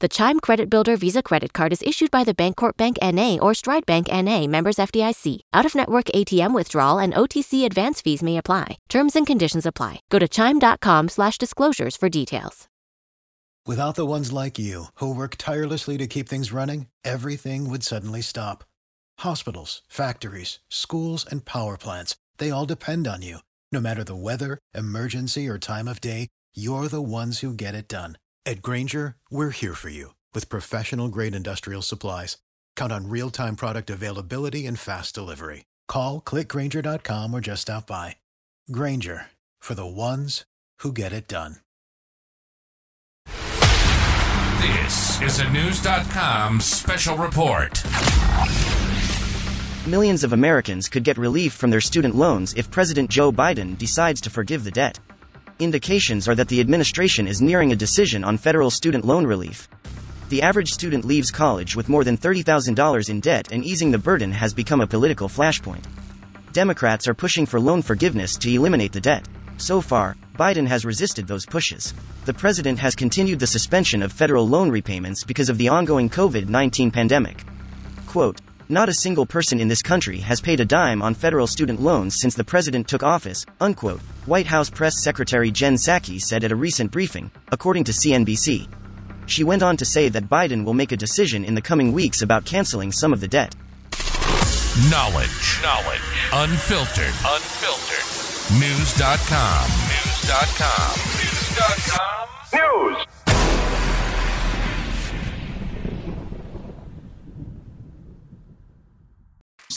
The Chime Credit Builder Visa Credit Card is issued by the Bancorp Bank N.A. or Stride Bank N.A. members FDIC. Out-of-network ATM withdrawal and OTC advance fees may apply. Terms and conditions apply. Go to chime.com slash disclosures for details. Without the ones like you, who work tirelessly to keep things running, everything would suddenly stop. Hospitals, factories, schools, and power plants, they all depend on you. No matter the weather, emergency, or time of day, you're the ones who get it done. At Grainger, we're here for you with professional grade industrial supplies. Count on real time product availability and fast delivery. Call clickgranger.com or just stop by. Grainger for the ones who get it done. This is a Knewz.com special report. Millions of Americans could get relief from their student loans if President Joe Biden decides to forgive the debt. Indications are that the administration is nearing a decision on federal student loan relief. The average student leaves college with more than $30,000 in debt, and easing the burden has become a political flashpoint. Democrats are pushing for loan forgiveness to eliminate the debt. So far, Biden has resisted those pushes. The president has continued the suspension of federal loan repayments because of the ongoing COVID 19 pandemic. Quote, not a single person in this country has paid a dime on federal student loans since the president took office, unquote, White House Press Secretary Jen Psaki said at a recent briefing, according to CNBC. She went on to say that Biden will make a decision in the coming weeks about canceling some of the debt. Knowledge. Knowledge. Unfiltered. Unfiltered. Knewz.com. Knewz.com. Knewz.com. News.